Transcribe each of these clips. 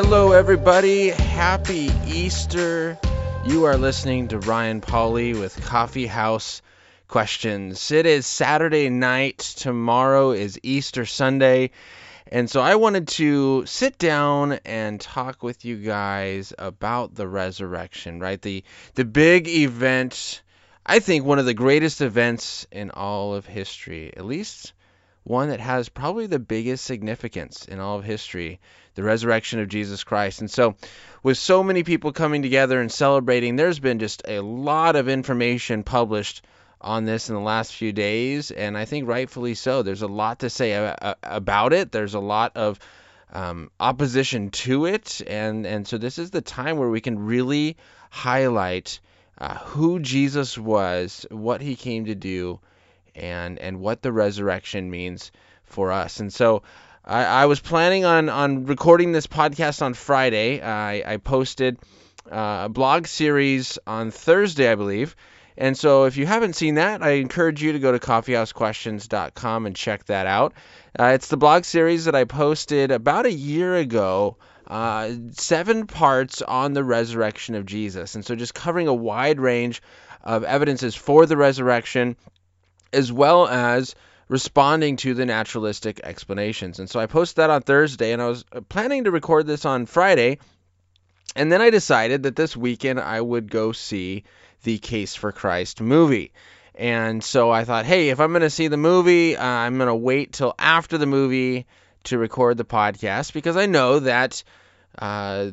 Hello, everybody. Happy Easter. You are listening to Ryan Pauly with Coffee House Questions. It is Saturday night. Tomorrow is Easter Sunday. And so I wanted to sit down and talk with you guys about the resurrection, right? The the big event, I think one of the greatest events in all of history, at least one that has probably the biggest significance in all of history, the resurrection of Jesus Christ. And so, with so many people coming together and celebrating, there's been just a lot of information published on this in the last few days, and I think rightfully so. There's a lot to say about it. There's a lot of um, opposition to it, and and so this is the time where we can really highlight uh, who Jesus was, what he came to do, and and what the resurrection means for us. And so I, I was planning on on recording this podcast on Friday. I, I posted uh, a blog series on Thursday, I believe. And so if you haven't seen that, I encourage you to go to coffeehousequestions.com and check that out. Uh, it's the blog series that I posted about a year ago. Uh, seven parts on the resurrection of Jesus. And so just covering a wide range of evidences for the resurrection as well as responding to the naturalistic explanations. And so I posted that on Thursday, and I was planning to record this on Friday. And then I decided that this weekend I would go see the Case for Christ movie. And so I thought, hey, if I'm going to see the movie, uh, I'm going to wait till after the movie to record the podcast because I know that uh,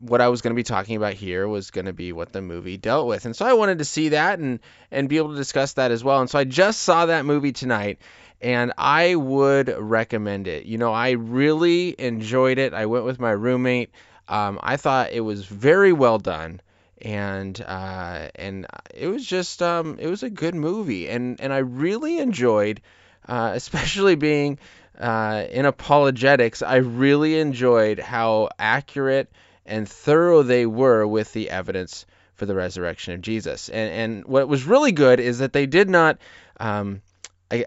what I was going to be talking about here was going to be what the movie dealt with. And so I wanted to see that and and be able to discuss that as well. And so I just saw that movie tonight and I would recommend it. You know, I really enjoyed it. I went with my roommate. Um, I thought it was very well done and uh, and it was just um, it was a good movie and and I really enjoyed uh, especially being uh, in apologetics I really enjoyed how accurate and thorough they were with the evidence for the resurrection of Jesus. And, and what was really good is that they did not um,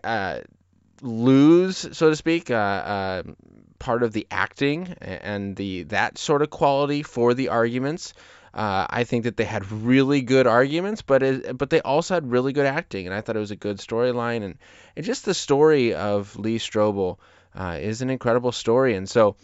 uh, lose, so to speak, uh, uh, part of the acting and the that sort of quality for the arguments. Uh, I think that they had really good arguments, but it, but they also had really good acting, and I thought it was a good storyline, and, and just the story of Lee Strobel uh, is an incredible story, and so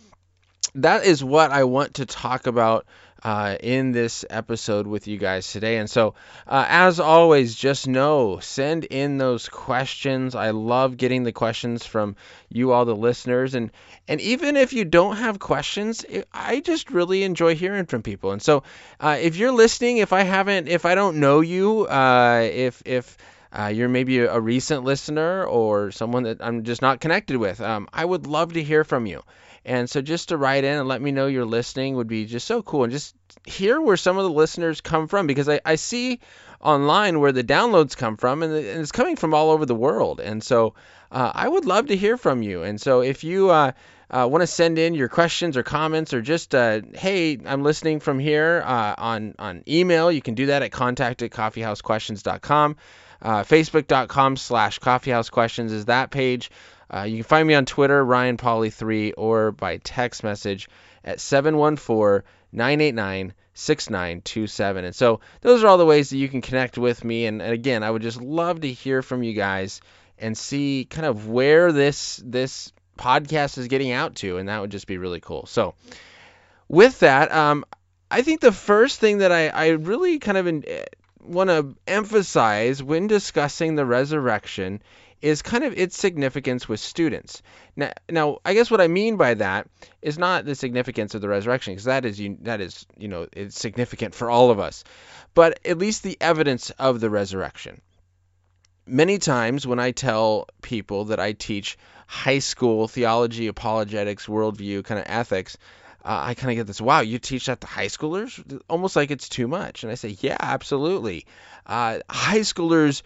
that is what I want to talk about uh, in this episode with you guys today. And so, uh, as always, just know send in those questions. I love getting the questions from you, all the listeners, and and even if you don't have questions, I just really enjoy hearing from people. And so, uh, if you're listening, if I haven't, if I don't know you, uh, if if uh, you're maybe a, recent listener or someone that I'm just not connected with, um, I would love to hear from you. And so just to write in and let me know you're listening would be just so cool. And just hear where some of the listeners come from because I, I see online where the downloads come from and, and it's coming from all over the world. And so uh, I would love to hear from you. And so if you uh, uh, want to send in your questions or comments or just, uh, hey, I'm listening from here uh, on, on email, you can do that at contact at coffeehousequestions.com. Uh, Facebook.com slash coffeehousequestions is that page. Uh, you can find me on Twitter, Ryan Pauly 3 or by text message at 714 989 6927. And so those are all the ways that you can connect with me. And, and, again, I would just love to hear from you guys and see kind of where this this podcast is getting out to, and that would just be really cool. So with that, um, I think the first thing that I, I really kind of eh, want to emphasize when discussing the resurrection is kind of its significance with students. Now, now I guess what I mean by that is not the significance of the resurrection, because that is that is you know it's significant for all of us, but at least the evidence of the resurrection. Many times when I tell people that I teach high school theology, apologetics, worldview, kind of ethics, uh, I kind of get this, wow, you teach that to high schoolers? Almost like it's too much. And I say, yeah, absolutely. Uh, high schoolers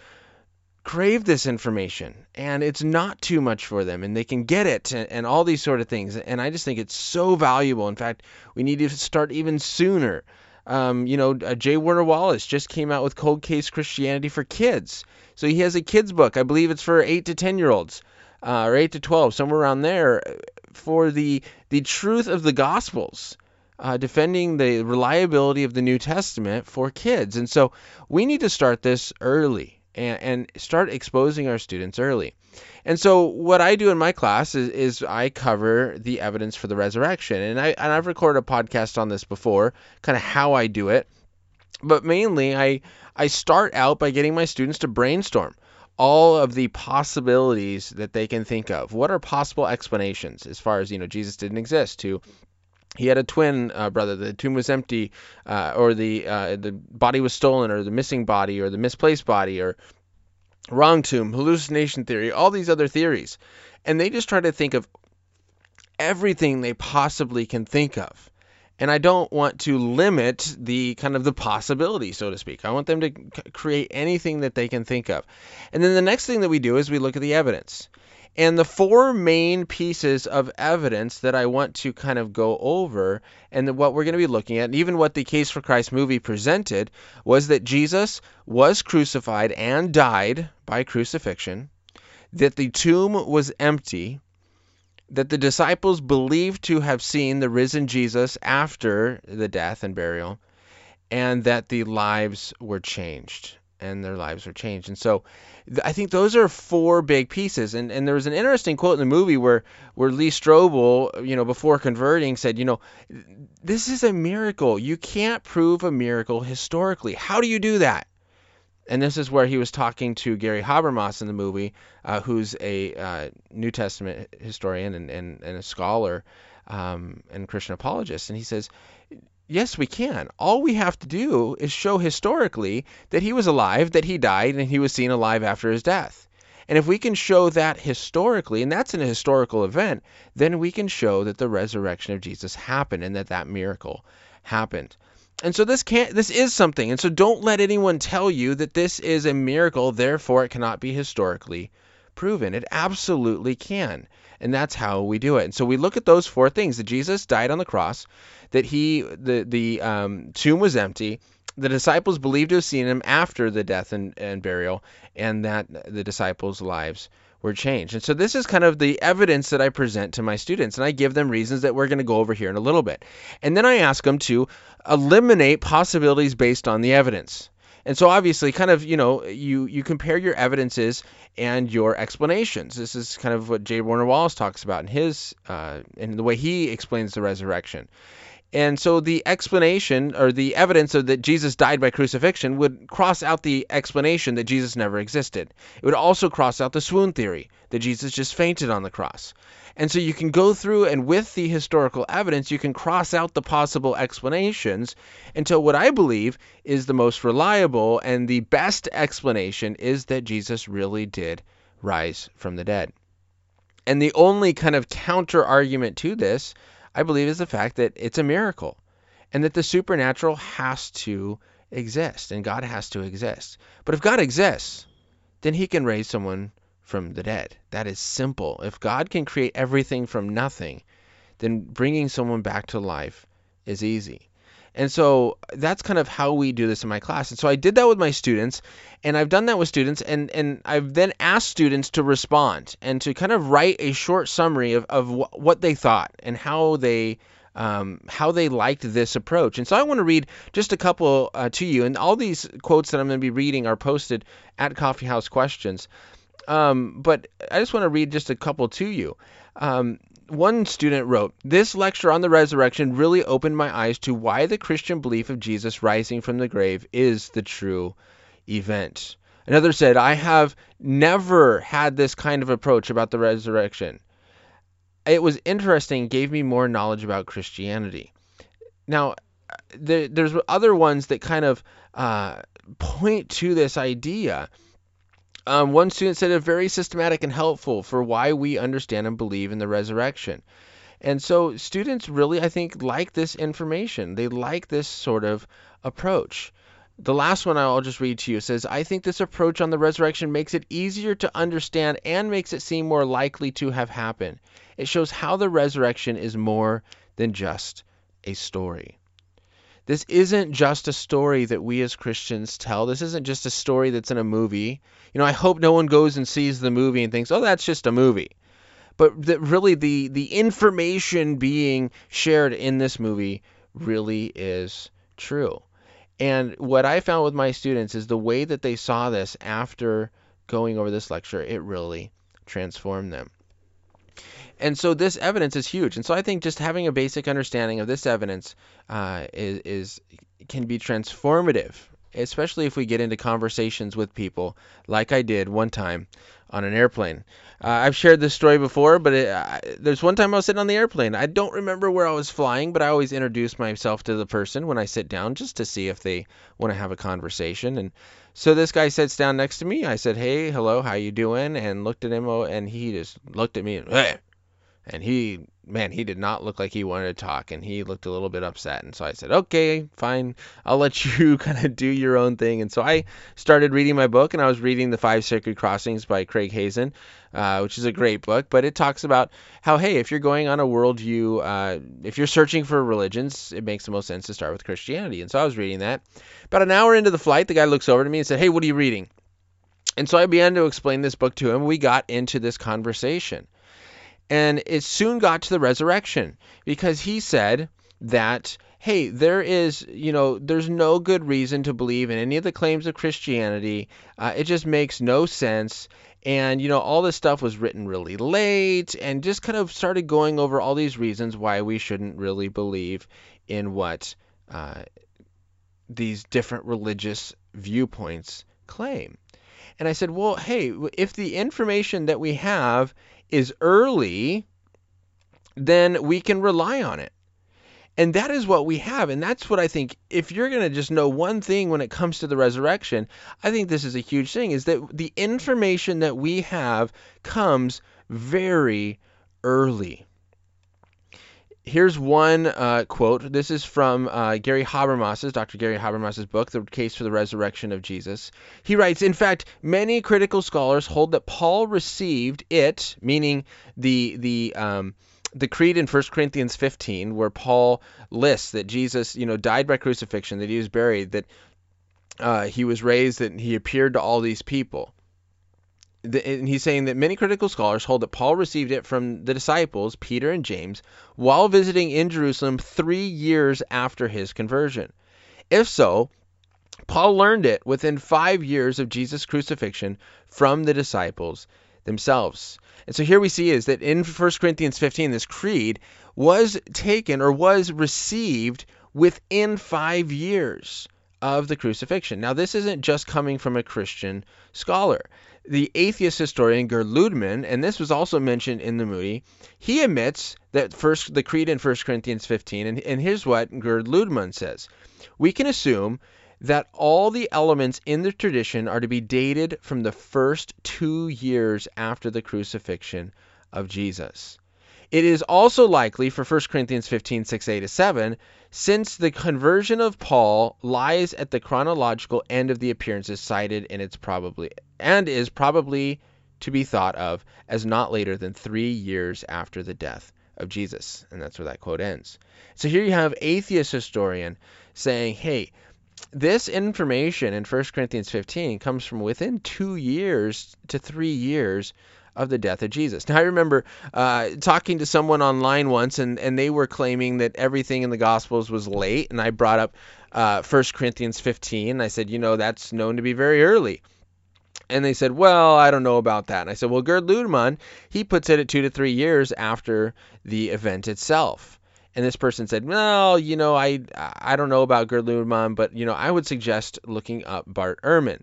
crave this information and it's not too much for them and they can get it and, and, all these sort of things and i just think it's so valuable in fact we need to start even sooner um, you know uh, j warner wallace just came out with cold case christianity for kids so he has a kids book i believe it's for 8 to 10 year olds uh, or 8 to 12, somewhere around there, for the the truth of the Gospels. Uh, defending the reliability of the New Testament for kids. And so we need to start this early and, and start exposing our students early. And so what I do in my class is, is I cover the evidence for the resurrection. And, I, and I've recorded a podcast on this before, kind of how I do it. But mainly I, I start out by getting my students to brainstorm all of the possibilities that they can think of. What are possible explanations as far as, you know, Jesus didn't exist to he had a twin uh, brother. The tomb was empty, uh, or the uh, the body was stolen, or the missing body, or the misplaced body, or wrong tomb, hallucination theory, all these other theories, and they just try to think of everything they possibly can think of and I don't want to limit the kind of the possibility, so to speak. I want them to c- create anything that they can think of. And then the next thing that we do is we look at the evidence. And the four main pieces of evidence that I want to kind of go over, and what we're going to be looking at, and even what the Case for Christ movie presented, was that Jesus was crucified and died by crucifixion, that the tomb was empty, that the disciples believed to have seen the risen Jesus after the death and burial, and that the lives were changed. And their lives were changed. And so I think those are four big pieces. And, and there was an interesting quote in the movie where, where Lee Strobel, you know, before converting said, you know, this is a miracle. You can't prove a miracle historically. How do you do that? and this is where he was talking to Gary Habermas in the movie, uh, who's a uh, New Testament historian and, and, and a scholar um, and Christian apologist. And he says, Yes, we can. All we have to do is show historically that he was alive, that he died, and he was seen alive after his death. And if we can show that historically, and that's an historical event, then we can show that the resurrection of Jesus happened and that that miracle happened. And so this can't this is something. And so don't let anyone tell you that this is a miracle, therefore it cannot be historically proven. It absolutely can. And that's how we do it. And so we look at those four things that Jesus died on the cross, that he the the um, tomb was empty, the disciples believed to have seen him after the death and, and burial, and that the disciples' lives were changed. And so this is kind of the evidence that I present to my students, and I give them reasons that we're going to go over here in a little bit. And then I ask them to eliminate possibilities based on the evidence. And so obviously kind of, you know, you you compare your evidences and your explanations. This is kind of what J. Warner Wallace talks about in his uh, in the way he explains the resurrection. And so the explanation or the evidence of that Jesus died by crucifixion would cross out the explanation that Jesus never existed. It would also cross out the swoon theory that Jesus just fainted on the cross. And so you can go through and with the historical evidence, you can cross out the possible explanations until what I believe is the most reliable and the best explanation is that Jesus really did rise from the dead. And the only kind of counter argument to this I believe is the fact that it's a miracle and that the supernatural has to exist and God has to exist. But if God exists, then he can raise someone from the dead. That is simple. If God can create everything from nothing, then bringing someone back to life is easy. And so that's kind of how we do this in my class. And so I did that with my students, and I've done that with students, and, and I've then asked students to respond and to kind of write a short summary of, of wh- what they thought and how they um, how they liked this approach. And so I want to read just a couple uh, to you. And all these quotes that I'm going to be reading are posted at Coffeehouse Questions. Um, but I just want to read just a couple to you. Um, one student wrote, This lecture on the resurrection really opened my eyes to why the Christian belief of Jesus rising from the grave is the true event. Another said, I have never had this kind of approach about the resurrection. It was interesting, gave me more knowledge about Christianity. Now, there, there's other ones that kind of uh, point to this idea. Um, one student said it's very systematic and helpful for why we understand and believe in the resurrection. And so students really, I think, like this information. They like this sort of approach. The last one I'll just read to you says, I think this approach on the resurrection makes it easier to understand and makes it seem more likely to have happened. It shows how the resurrection is more than just a story. This isn't just a story that we as Christians tell. This isn't just a story that's in a movie. You know, I hope no one goes and sees the movie and thinks, oh, that's just a movie. but that really the the information being shared in this movie really is true. And what I found with my students is the way that they saw this after going over this lecture, it really transformed them. And so this evidence is huge. And so I think just having a basic understanding of this evidence uh, is, is can be transformative, especially if we get into conversations with people, like I did one time on an airplane. Uh, I've shared this story before, but it, uh, there's one time I was sitting on the airplane. I don't remember where I was flying, but I always introduce myself to the person when I sit down just to see if they want to have a conversation. And so this guy sits down next to me. I said, "Hey, hello, how you doing?" And looked at him, and he just looked at me and, hey, and he man, he did not look like he wanted to talk, and he looked a little bit upset. And so I said, okay, fine, I'll let you kind of do your own thing. And so I started reading my book, and I was reading The Five Sacred Crossings by Craig Hazen, uh, which is a great book, but it talks about how, hey, if you're going on a worldview, uh, if you're searching for religions, it makes the most sense to start with Christianity. And so I was reading that. About an hour into the flight, the guy looks over to me and said, hey, what are you reading? And so I began to explain this book to him. We got into this conversation. And it soon got to the resurrection because he said that, hey, there is, you know, there's no good reason to believe in any of the claims of Christianity. Uh, it just makes no sense. And, you know, all this stuff was written really late and just kind of started going over all these reasons why we shouldn't really believe in what uh, these different religious viewpoints claim. And I said, well, hey, if the information that we have is early, then we can rely on it. And that is what we have. And that's what I think, if you're going to just know one thing when it comes to the resurrection, I think this is a huge thing, is that the information that we have comes very early. Here's one uh, quote. This is from uh, Gary Habermas's, Dr. Gary Habermas's book, The Case for the Resurrection of Jesus. He writes, In fact, many critical scholars hold that Paul received it, meaning the the um, the creed in 1 Corinthians 15, where Paul lists that Jesus, you know, died by crucifixion, that he was buried, that uh, he was raised, that he appeared to all these people and he's saying that many critical scholars hold that Paul received it from the disciples, Peter and James, while visiting in Jerusalem three years after his conversion. If so, Paul learned it within five years of Jesus' crucifixion from the disciples themselves. And so here we see is that in 1 Corinthians 15, this creed was taken or was received within five years of the crucifixion. Now, this isn't just coming from a Christian scholar the atheist historian Gerd Lüdemann, and this was also mentioned in the movie, he admits that first the creed in 1 Corinthians 15, and, and here's what Gerd Lüdemann says: We can assume that all the elements in the tradition are to be dated from the first two years after the crucifixion of Jesus. It is also likely for 1 Corinthians 15, 6, 8 to 7, since the conversion of Paul lies at the chronological end of the appearances cited in its probably and is probably to be thought of as not later than three years after the death of Jesus. And that's where that quote ends. So here you have atheist historian saying, hey, this information in 1 Corinthians 15 comes from within two years to three years of the death of Jesus. Now, I remember uh, talking to someone online once, and, and they were claiming that everything in the Gospels was late, and I brought up uh, 1 Corinthians 15. I said, you know, that's known to be very early. And they said, well, I don't know about that. And I said, well, Gerd Lüdemann, he puts it at two to three years after the event itself. And this person said, well, you know, I I don't know about Gerd Lüdemann, but you know, I would suggest looking up Bart Ehrman.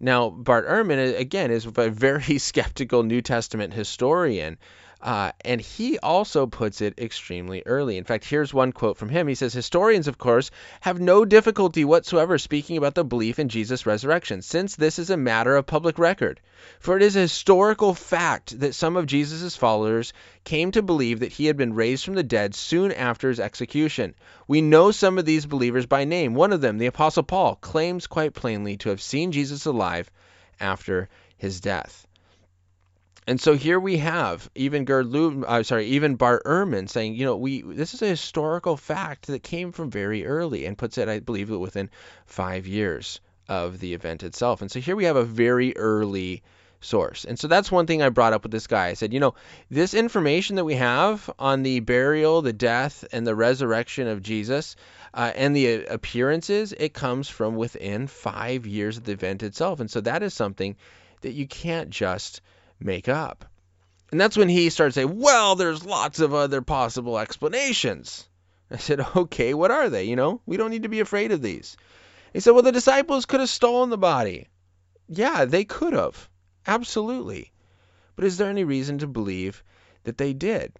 Now, Bart Ehrman, again, is a very skeptical New Testament historian. Uh, and he also puts it extremely early. In fact, here's one quote from him. He says, Historians, of course, have no difficulty whatsoever speaking about the belief in Jesus' resurrection, since this is a matter of public record. For it is a historical fact that some of Jesus' followers came to believe that he had been raised from the dead soon after his execution. We know some of these believers by name. One of them, the Apostle Paul, claims quite plainly to have seen Jesus alive after his death. And so here we have even Gerd Lub, uh, sorry, even Bart Ehrman saying, you know, we this is a historical fact that came from very early and puts it, I believe, within five years of the event itself. And so here we have a very early source. And so that's one thing I brought up with this guy. I said, you know, this information that we have on the burial, the death, and the resurrection of Jesus uh, and the appearances, it comes from within five years of the event itself. And so that is something that you can't just make up. And that's when he started saying, well, there's lots of other possible explanations. I said, okay, what are they? You know, we don't need to be afraid of these. He said, well, the disciples could have stolen the body. Yeah, they could have. Absolutely. But is there any reason to believe that they did?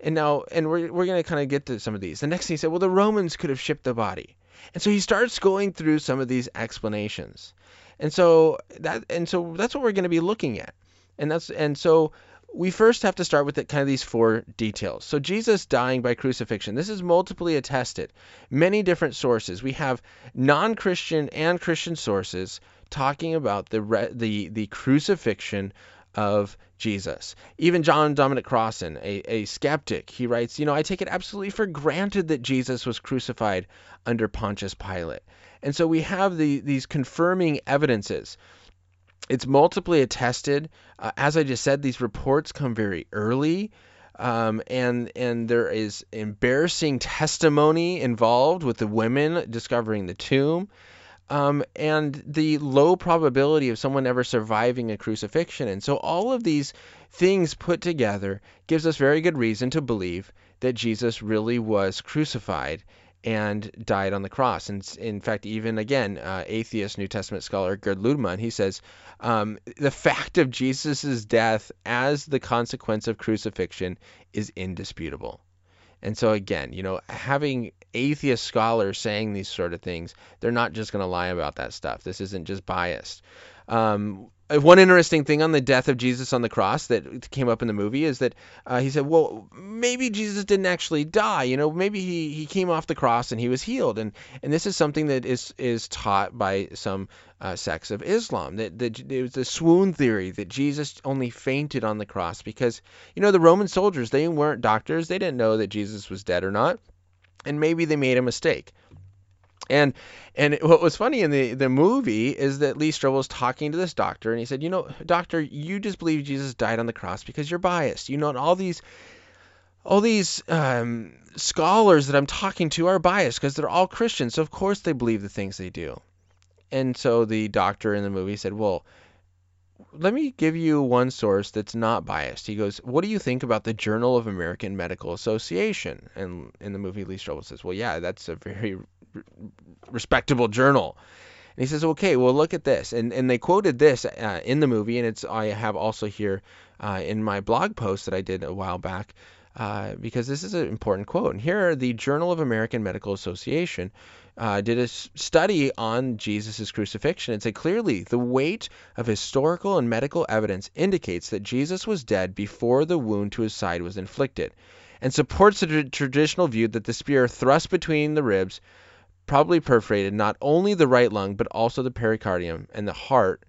And now, and we're, we're going to kind of get to some of these. The next thing he said, well, the Romans could have shipped the body. And so he starts going through some of these explanations. And so that, and so that's what we're going to be looking at. And that's, and so we first have to start with the, kind of these four details. So Jesus dying by crucifixion. This is multiply attested. Many different sources. We have non-Christian and Christian sources talking about the the the crucifixion of Jesus. Even John Dominic Crossan, a, a skeptic, he writes, you know, I take it absolutely for granted that Jesus was crucified under Pontius Pilate. And so we have the, these confirming evidences. It's multiply attested. Uh, as I just said, these reports come very early. Um, and and there is embarrassing testimony involved with the women discovering the tomb um, and the low probability of someone ever surviving a crucifixion. And so all of these things put together gives us very good reason to believe that Jesus really was crucified and died on the cross. And in fact, even again, uh, atheist New Testament scholar Gerd Lüdemann, he says um, the fact of Jesus' death as the consequence of crucifixion is indisputable. And so again, you know, having atheist scholars saying these sort of things, they're not just going to lie about that stuff. This isn't just biased. Um, one interesting thing on the death of Jesus on the cross that came up in the movie is that uh, he said, well, maybe Jesus didn't actually die. You know, maybe he, he came off the cross and he was healed. And and this is something that is is taught by some uh, sects of Islam. That, that it was the swoon theory that Jesus only fainted on the cross because you know the Roman soldiers they weren't doctors. They didn't know that Jesus was dead or not, and maybe they made a mistake. And and what was funny in the, the movie is that Lee Strobel was talking to this doctor, and he said, "You know, doctor, you just believe Jesus died on the cross because you're biased. You know, and all these all these um, scholars that I'm talking to are biased because they're all Christians, so of course they believe the things they do." And so the doctor in the movie said, "Well." Let me give you one source that's not biased. He goes, "What do you think about the Journal of American Medical Association?" And in the movie, Lee Strobel says, "Well, yeah, that's a very respectable journal. And he says, okay, well, look at this. And, and they quoted this uh, in the movie, and it's I have also here uh, in my blog post that I did a while back, uh, because this is an important quote. And here, the Journal of American Medical Association uh, did a study on Jesus' crucifixion and said clearly the weight of historical and medical evidence indicates that Jesus was dead before the wound to his side was inflicted, and supports the traditional view that the spear thrust between the ribs probably perforated not only the right lung but also the pericardium and the heart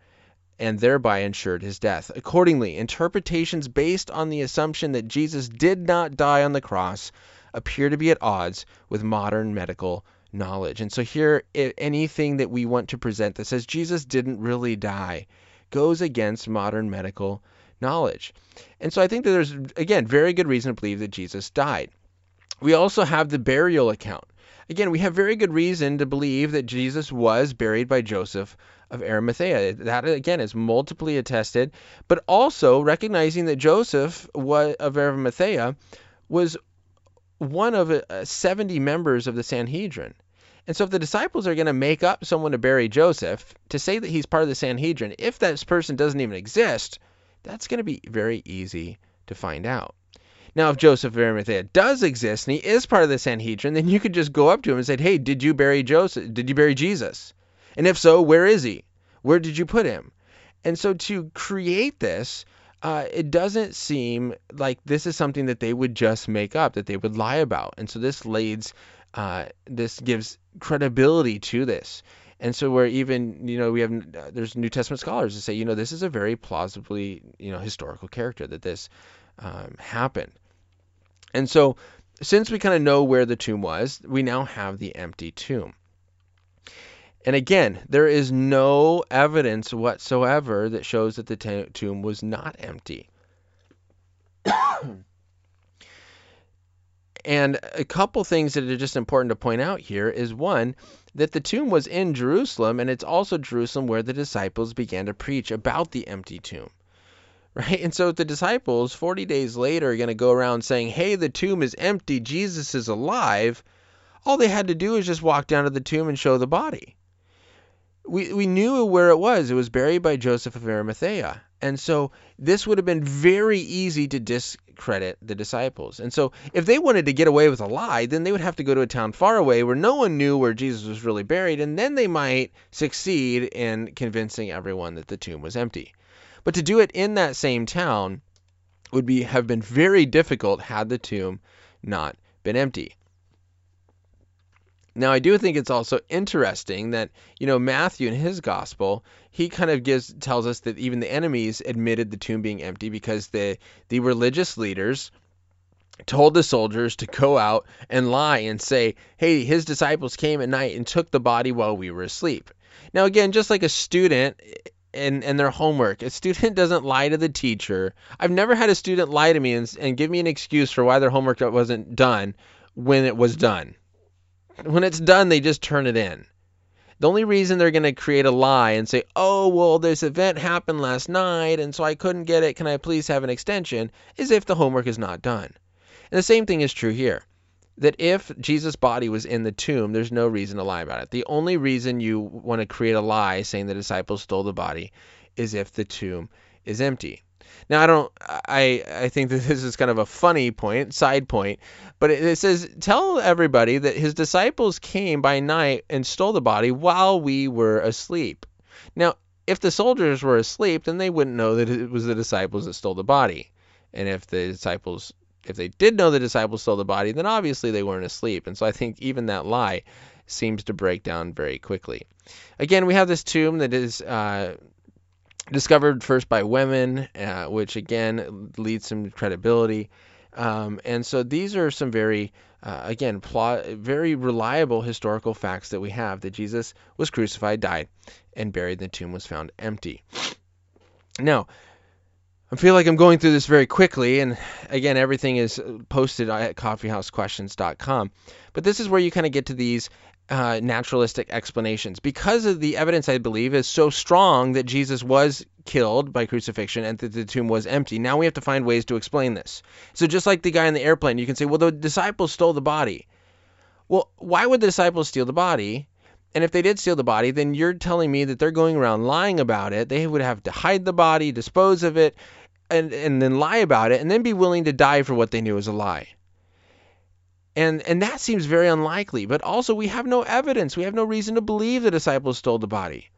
and thereby ensured his death. Accordingly, interpretations based on the assumption that Jesus did not die on the cross appear to be at odds with modern medical knowledge. And so here anything that we want to present that says Jesus didn't really die goes against modern medical knowledge. And so I think that there's again very good reason to believe that Jesus died. We also have the burial account. Again, we have very good reason to believe that Jesus was buried by Joseph of Arimathea. That again is multiply attested, but also recognizing that Joseph of Arimathea was one of uh, 70 members of the Sanhedrin. And so if the disciples are going to make up someone to bury Joseph, to say that he's part of the Sanhedrin, if that person doesn't even exist, that's going to be very easy to find out. Now, if Joseph of Arimathea does exist and he is part of the Sanhedrin, then you could just go up to him and say, "Hey, did you bury Joseph? Did you bury Jesus? And if so, where is he? Where did you put him?" And so to create this, uh, it doesn't seem like this is something that they would just make up, that they would lie about. And so this leads, uh, this gives credibility to this. And so where even you know we have uh, there's New Testament scholars that say you know this is a very plausibly you know historical character that this um, happened. And so, since we kind of know where the tomb was, we now have the empty tomb. And again, there is no evidence whatsoever that shows that the t- tomb was not empty. and a couple things that are just important to point out here is one, that the tomb was in Jerusalem, and it's also Jerusalem where the disciples began to preach about the empty tomb. Right? And so the disciples, 40 days later, are going to go around saying, Hey, the tomb is empty, Jesus is alive. All they had to do is just walk down to the tomb and show the body. We, we knew where it was. It was buried by Joseph of Arimathea. And so this would have been very easy to discredit the disciples. And so if they wanted to get away with a lie, then they would have to go to a town far away where no one knew where Jesus was really buried, and then they might succeed in convincing everyone that the tomb was empty. But to do it in that same town would be have been very difficult had the tomb not been empty. Now, I do think it's also interesting that, you know, Matthew in his gospel, he kind of gives tells us that even the enemies admitted the tomb being empty because the the religious leaders told the soldiers to go out and lie and say, "Hey, his disciples came at night and took the body while we were asleep." Now, again, just like a student and, and their homework. A student doesn't lie to the teacher. I've never had a student lie to me and, and give me an excuse for why their homework wasn't done when it was done. When it's done, they just turn it in. The only reason they're going to create a lie and say, oh, well, this event happened last night and so I couldn't get it. Can I please have an extension? is if the homework is not done. And the same thing is true here. That if Jesus' body was in the tomb, there's no reason to lie about it. The only reason you want to create a lie saying the disciples stole the body is if the tomb is empty. Now I don't I I think that this is kind of a funny point, side point, but it, it says tell everybody that his disciples came by night and stole the body while we were asleep. Now, if the soldiers were asleep, then they wouldn't know that it was the disciples that stole the body. And if the disciples if they did know the disciples stole the body, then obviously they weren't asleep. And so I think even that lie seems to break down very quickly. Again, we have this tomb that is uh, discovered first by women, uh, which again leads some credibility. Um, and so these are some very, uh, again, very reliable historical facts that we have that Jesus was crucified, died, and buried. The tomb was found empty. Now, I feel like I'm going through this very quickly, and again, everything is posted at coffeehousequestions.com. But this is where you kind of get to these uh, naturalistic explanations because of the evidence I believe is so strong that Jesus was killed by crucifixion and that the tomb was empty. Now we have to find ways to explain this. So just like the guy in the airplane, you can say, well, the disciples stole the body. Well, why would the disciples steal the body? And if they did steal the body, then you're telling me that they're going around lying about it. They would have to hide the body, dispose of it, and, and then lie about it, and then be willing to die for what they knew was a lie. And and that seems very unlikely, but also we have no evidence. We have no reason to believe the disciples stole the body.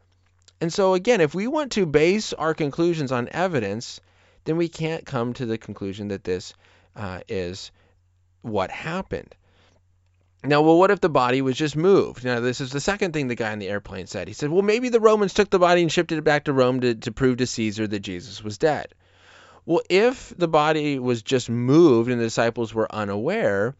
And so again, if we want to base our conclusions on evidence, then we can't come to the conclusion that this uh, is what happened. Now, well, what if the body was just moved? Now, this is the second thing the guy in the airplane said. He said, well, maybe the Romans took the body and shipped it back to Rome to, to prove to Caesar that Jesus was dead. Well, if the body was just moved and the disciples were unaware,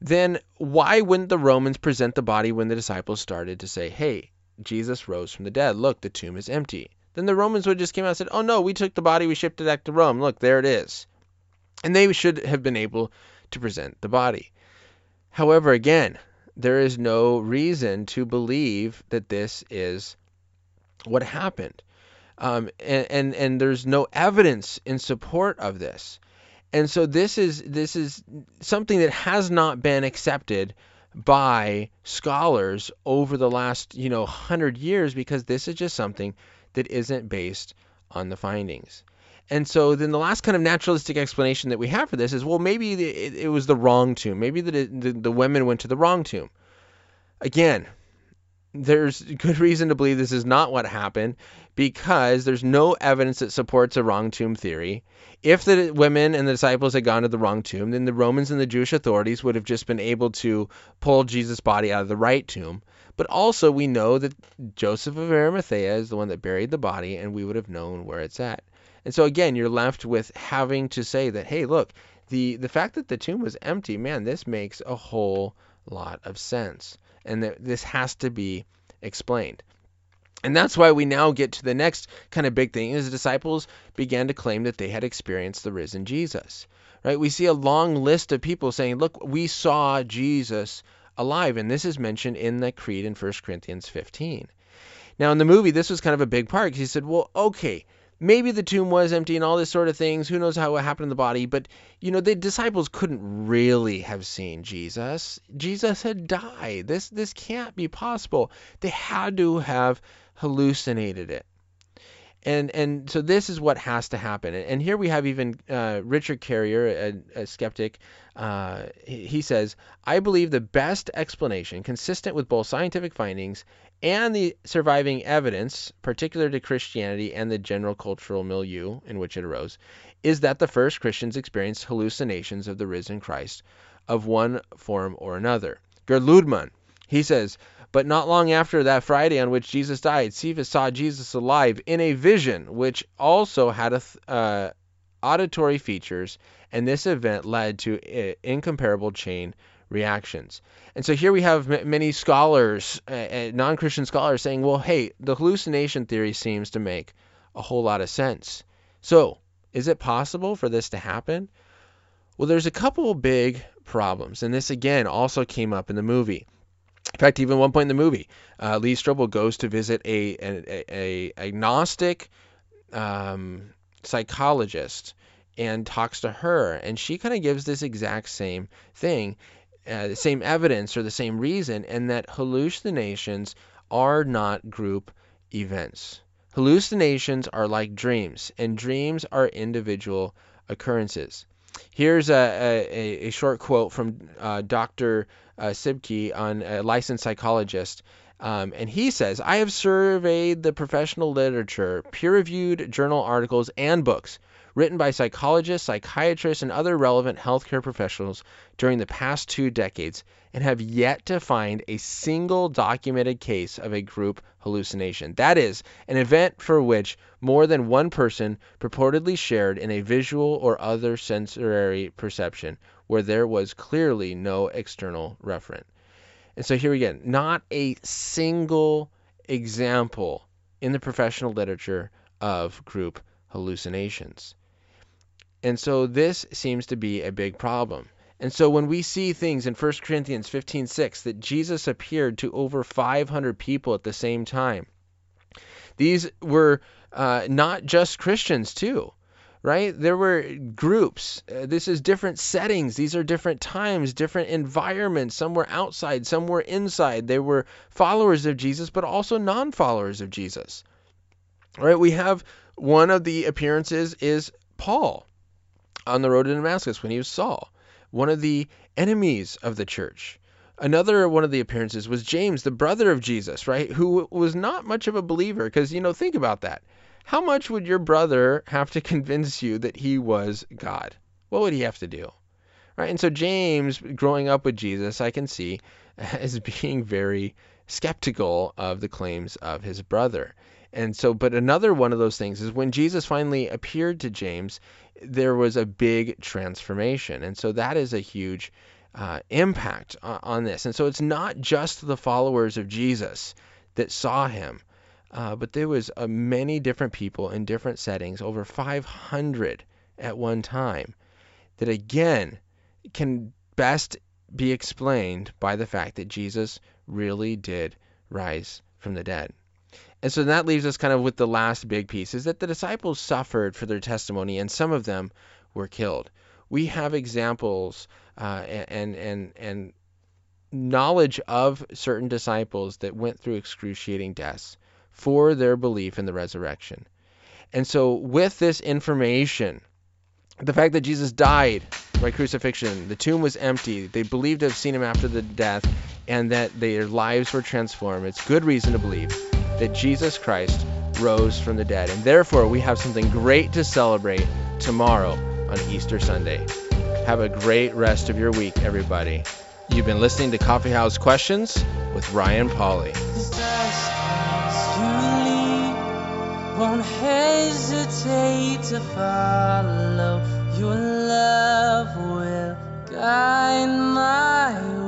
then why wouldn't the Romans present the body when the disciples started to say, hey, Jesus rose from the dead. Look, the tomb is empty. Then the Romans would just came out and said, oh no, we took the body, we shipped it back to Rome. Look, there it is. And they should have been able to present the body. However, again, there is no reason to believe that this is what happened. Um, and, and, and there's no evidence in support of this. And so this is this is something that has not been accepted by scholars over the last, you know, 100 years because this is just something that isn't based on the findings. And so then the last kind of naturalistic explanation that we have for this is, well, maybe it, it, was the wrong tomb. Maybe the, the, the women went to the wrong tomb. Again, there's good reason to believe this is not what happened because there's no evidence that supports a wrong tomb theory. If the women and the disciples had gone to the wrong tomb, then the Romans and the Jewish authorities would have just been able to pull Jesus' body out of the right tomb. But also, we know that Joseph of Arimathea is the one that buried the body, and we would have known where it's at. And so, again, you're left with having to say that, hey, look, the, the fact that the tomb was empty, man, this makes a whole lot of sense. And that this has to be explained. And that's why we now get to the next kind of big thing is the disciples began to claim that they had experienced the risen Jesus. Right? We see a long list of people saying, "Look, we saw Jesus alive." And this is mentioned in the creed in 1 Corinthians 15. Now in the movie this was kind of a big part because he said, "Well, okay, maybe the tomb was empty and all this sort of things. Who knows how it happened in the body? But, you know, the disciples couldn't really have seen Jesus. Jesus had died. This, this can't be possible. They had to have hallucinated it. And, and so this is what has to happen. And here we have even uh, Richard Carrier, a, a skeptic. Uh, he, says, I believe the best explanation, consistent with both scientific findings and the surviving evidence, particular to Christianity and the general cultural milieu in which it arose, is that the first Christians experienced hallucinations of the risen Christ of one form or another. Gerd Lüdemann, he says, but not long after that Friday on which Jesus died, Cephas saw Jesus alive in a vision, which also had a, uh, auditory features, and this event led to uh, incomparable chain reactions. And so here we have m- many scholars, uh, uh, non Christian scholars, saying, well, hey, the hallucination theory seems to make a whole lot of sense. So, is it possible for this to happen? Well, there's a couple big problems, and this again also came up in the movie. In fact, even one point in the movie, uh, Lee Strobel goes to visit a, a, a agnostic um, psychologist and talks to her, and she kind of gives this exact same thing uh, the same evidence or the same reason, and that hallucinations are not group events. Hallucinations are like dreams, and dreams are individual occurrences. Here's a, a, a short quote from uh, Dr. Uh, Sibcy, on a licensed psychologist. Um, and he says, I have surveyed the professional literature, peer reviewed journal articles, and books written by psychologists, psychiatrists, and other relevant healthcare professionals during the past two decades and have yet to find a single documented case of a group hallucination. That is, an event for which more than one person purportedly shared in a visual or other sensory perception where there was clearly no external referent. And so here again, not a single example in the professional literature of group hallucinations. And so this seems to be a big problem. And so when we see things in 1 Corinthians 15:6 that Jesus appeared to over 500 people at the same time, these were uh, not just Christians too, right? There were groups. Uh, this is different settings. These are different times, different environments. Some were outside, some were inside. They were followers of Jesus, but also non-followers of Jesus. Right? We have one of the appearances is Paul on the road to Damascus when he was Saul, one of the enemies of the church. Another one of the appearances was James, the brother of Jesus, right? Who was not much of a believer. Because, you know, think about that. How much would your brother have to convince you that he was God? What would he have to do? Right? And so, James, growing up with Jesus, I can see as being very skeptical of the claims of his brother. And so, but another one of those things is when Jesus finally appeared to James, there was a big transformation. And so that is a huge uh, impact on, this. And so it's not just the followers of Jesus that saw him, uh, but there was uh, many different people in different settings, over 500 at one time, that again can best be explained by the fact that Jesus really did rise from the dead. And so that leaves us kind of with the last big piece is that the disciples suffered for their testimony and some of them were killed. We have examples uh, and and and knowledge of certain disciples that went through excruciating deaths for their belief in the resurrection. And so with this information, the fact that Jesus died by crucifixion, the tomb was empty, they believed to have seen him after the death, and that their lives were transformed, it's good reason to believe that Jesus Christ rose from the dead. And therefore, we have something great to celebrate tomorrow on Easter Sunday. Have a great rest of your week, everybody. You've been listening to Coffee House Questions with Ryan Pauly. Won't hesitate to follow your love will guide my way.